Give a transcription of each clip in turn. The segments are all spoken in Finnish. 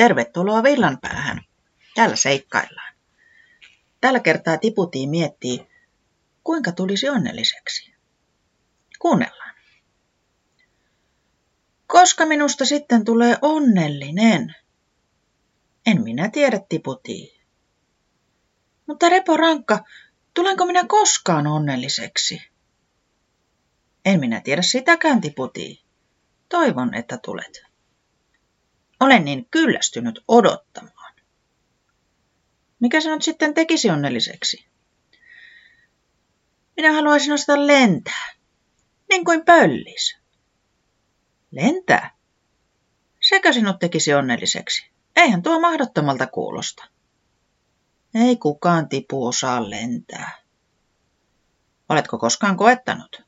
Tervetuloa villan päähän. Täällä seikkaillaan. Tällä kertaa Tiputiin miettii, kuinka tulisi onnelliseksi. Kuunnellaan. Koska minusta sitten tulee onnellinen? En minä tiedä, Tiputii. Mutta Repo Rankka, tulenko minä koskaan onnelliseksi? En minä tiedä sitäkään, Tiputii. Toivon, että tulet. Olen niin kyllästynyt odottamaan. Mikä sinut sitten tekisi onnelliseksi? Minä haluaisin osata lentää, niin kuin pöllis. Lentää? Sekä sinut tekisi onnelliseksi? Eihän tuo mahdottomalta kuulosta. Ei kukaan tipu osaa lentää. Oletko koskaan koettanut?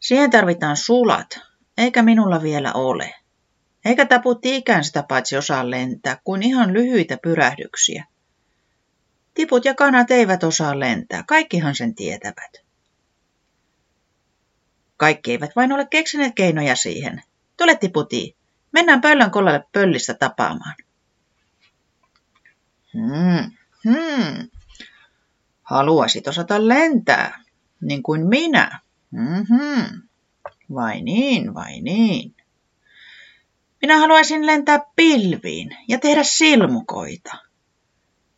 Siihen tarvitaan sulat, eikä minulla vielä ole. Eikä taputti ikään sitä paitsi osaa lentää kuin ihan lyhyitä pyrähdyksiä. Tiput ja kanat eivät osaa lentää, kaikkihan sen tietävät. Kaikki eivät vain ole keksineet keinoja siihen. Tule tiputi, mennään pöllön kollalle pöllistä tapaamaan. Hmm, hmm. Haluaisit osata lentää, niin kuin minä. Mm-hmm. Vai niin, vai niin. Minä haluaisin lentää pilviin ja tehdä silmukoita.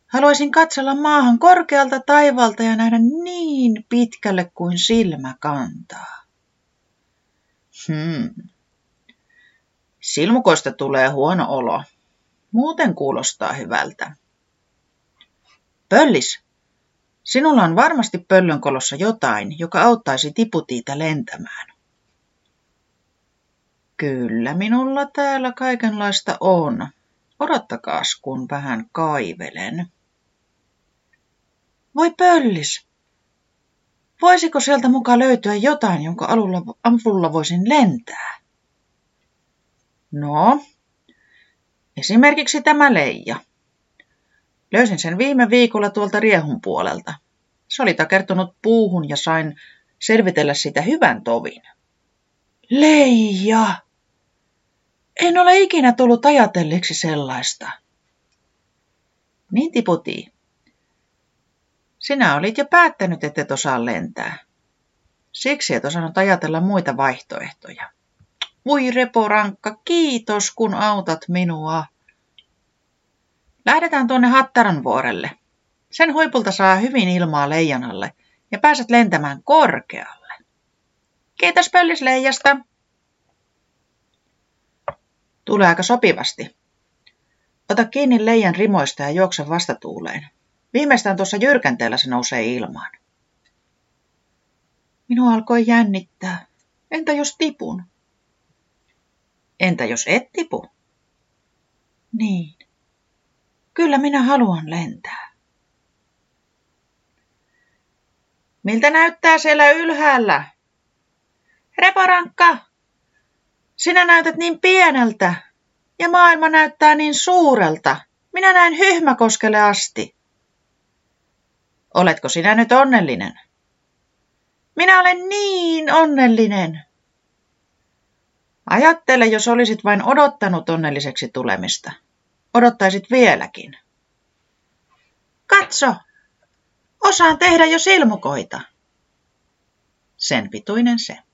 Haluaisin katsella maahan korkealta taivalta ja nähdä niin pitkälle kuin silmä kantaa. Hmm. Silmukoista tulee huono olo. Muuten kuulostaa hyvältä. Pöllis, sinulla on varmasti pöllönkolossa jotain, joka auttaisi tiputiita lentämään. Kyllä minulla täällä kaikenlaista on. Odottakaas, kun vähän kaivelen. Voi pöllis! Voisiko sieltä mukaan löytyä jotain, jonka alulla, avulla voisin lentää? No, esimerkiksi tämä leija. Löysin sen viime viikolla tuolta riehun puolelta. Se oli takertunut puuhun ja sain selvitellä sitä hyvän tovin. Leija! En ole ikinä tullut ajatelleeksi sellaista. Niin tiputi. Sinä olit jo päättänyt, että et osaa lentää. Siksi et osannut ajatella muita vaihtoehtoja. Voi reporankka, kiitos kun autat minua. Lähdetään tuonne Hattaran vuorelle. Sen huipulta saa hyvin ilmaa leijanalle ja pääset lentämään korkealle. Kiitos pöllisleijasta. Tulee aika sopivasti. Ota kiinni leijan rimoista ja juokse vastatuuleen. Viimeistään tuossa jyrkänteellä se nousee ilmaan. Minua alkoi jännittää. Entä jos tipun? Entä jos et tipu? Niin. Kyllä minä haluan lentää. Miltä näyttää siellä ylhäällä? Reporankka, sinä näytät niin pieneltä ja maailma näyttää niin suurelta. Minä näen Hyhmäkoskelle asti. Oletko sinä nyt onnellinen? Minä olen niin onnellinen. Ajattele, jos olisit vain odottanut onnelliseksi tulemista. Odottaisit vieläkin. Katso, osaan tehdä jo silmukoita. Sen pituinen se.